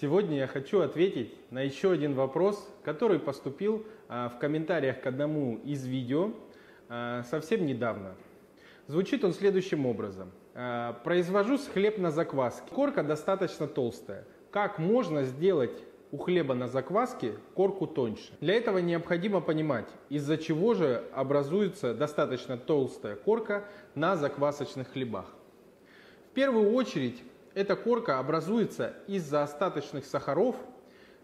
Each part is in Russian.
Сегодня я хочу ответить на еще один вопрос, который поступил а, в комментариях к одному из видео а, совсем недавно. Звучит он следующим образом. А, Произвожу хлеб на закваске. Корка достаточно толстая. Как можно сделать у хлеба на закваске корку тоньше? Для этого необходимо понимать, из-за чего же образуется достаточно толстая корка на заквасочных хлебах. В первую очередь эта корка образуется из-за остаточных сахаров,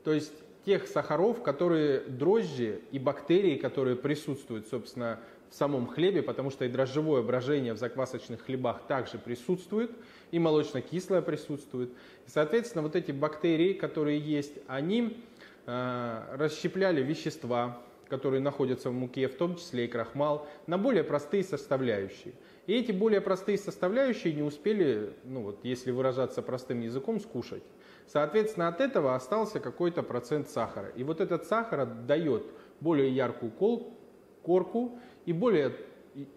то есть тех сахаров, которые дрожжи и бактерии, которые присутствуют, собственно, в самом хлебе, потому что и дрожжевое брожение в заквасочных хлебах также присутствует, и молочно-кислое присутствует. И, соответственно, вот эти бактерии, которые есть, они э, расщепляли вещества, которые находятся в муке, в том числе и крахмал, на более простые составляющие. И эти более простые составляющие не успели, ну вот, если выражаться простым языком, скушать. Соответственно, от этого остался какой-то процент сахара. И вот этот сахар дает более яркую корку и более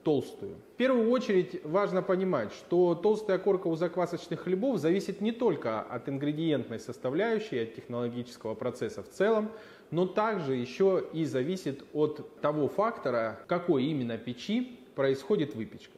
толстую. В первую очередь важно понимать, что толстая корка у заквасочных хлебов зависит не только от ингредиентной составляющей, от технологического процесса в целом, но также еще и зависит от того фактора, какой именно печи происходит выпечка.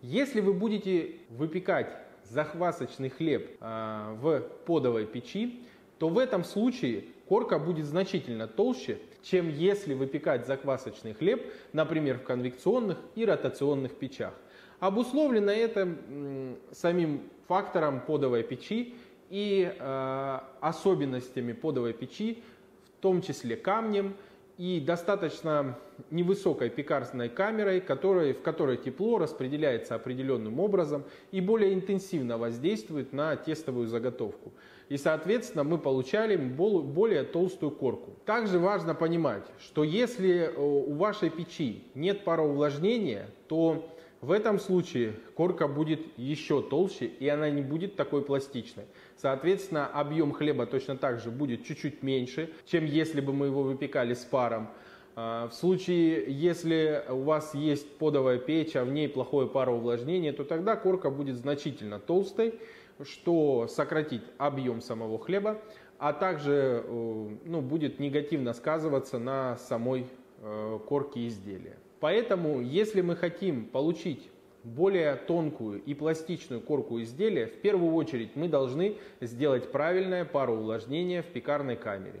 Если вы будете выпекать захвасочный хлеб э, в подовой печи, то в этом случае корка будет значительно толще, чем если выпекать заквасочный хлеб, например, в конвекционных и ротационных печах. Обусловлено это м, самим фактором подовой печи и э, особенностями подовой печи, в том числе камнем, и достаточно невысокой пекарственной камерой, которой, в которой тепло распределяется определенным образом и более интенсивно воздействует на тестовую заготовку. И, соответственно, мы получали более толстую корку. Также важно понимать, что если э, у вашей печи нет пароувлажнения, то в этом случае корка будет еще толще и она не будет такой пластичной. Соответственно, объем хлеба точно так же будет чуть-чуть меньше, чем если бы мы его выпекали с паром. А, в случае, если у вас есть подовая печь, а в ней плохое пароувлажнение, то тогда корка будет значительно толстой, что сократит объем самого хлеба, а также э, ну, будет негативно сказываться на самой э, корке изделия. Поэтому, если мы хотим получить более тонкую и пластичную корку изделия, в первую очередь мы должны сделать правильное пароувлажнение в пекарной камере.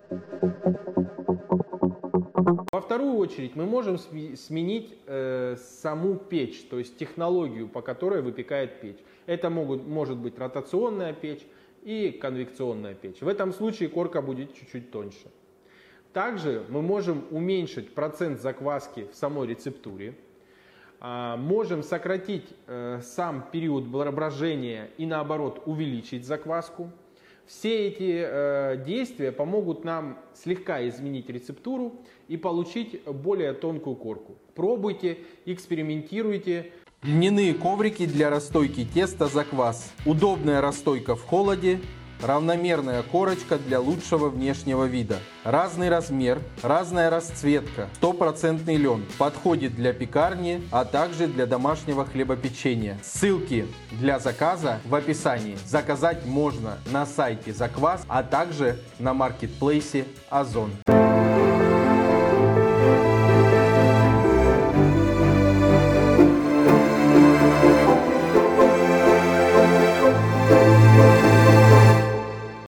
Во вторую очередь мы можем сменить э, саму печь, то есть технологию, по которой выпекает печь. Это могут, может быть ротационная печь и конвекционная печь. В этом случае корка будет чуть-чуть тоньше. Также мы можем уменьшить процент закваски в самой рецептуре, э, можем сократить э, сам период брожения и наоборот увеличить закваску. Все эти э, действия помогут нам слегка изменить рецептуру и получить более тонкую корку. Пробуйте, экспериментируйте. Льняные коврики для расстойки теста за квас. Удобная расстойка в холоде равномерная корочка для лучшего внешнего вида. Разный размер, разная расцветка, стопроцентный лен. Подходит для пекарни, а также для домашнего хлебопечения. Ссылки для заказа в описании. Заказать можно на сайте Заквас, а также на маркетплейсе Озон.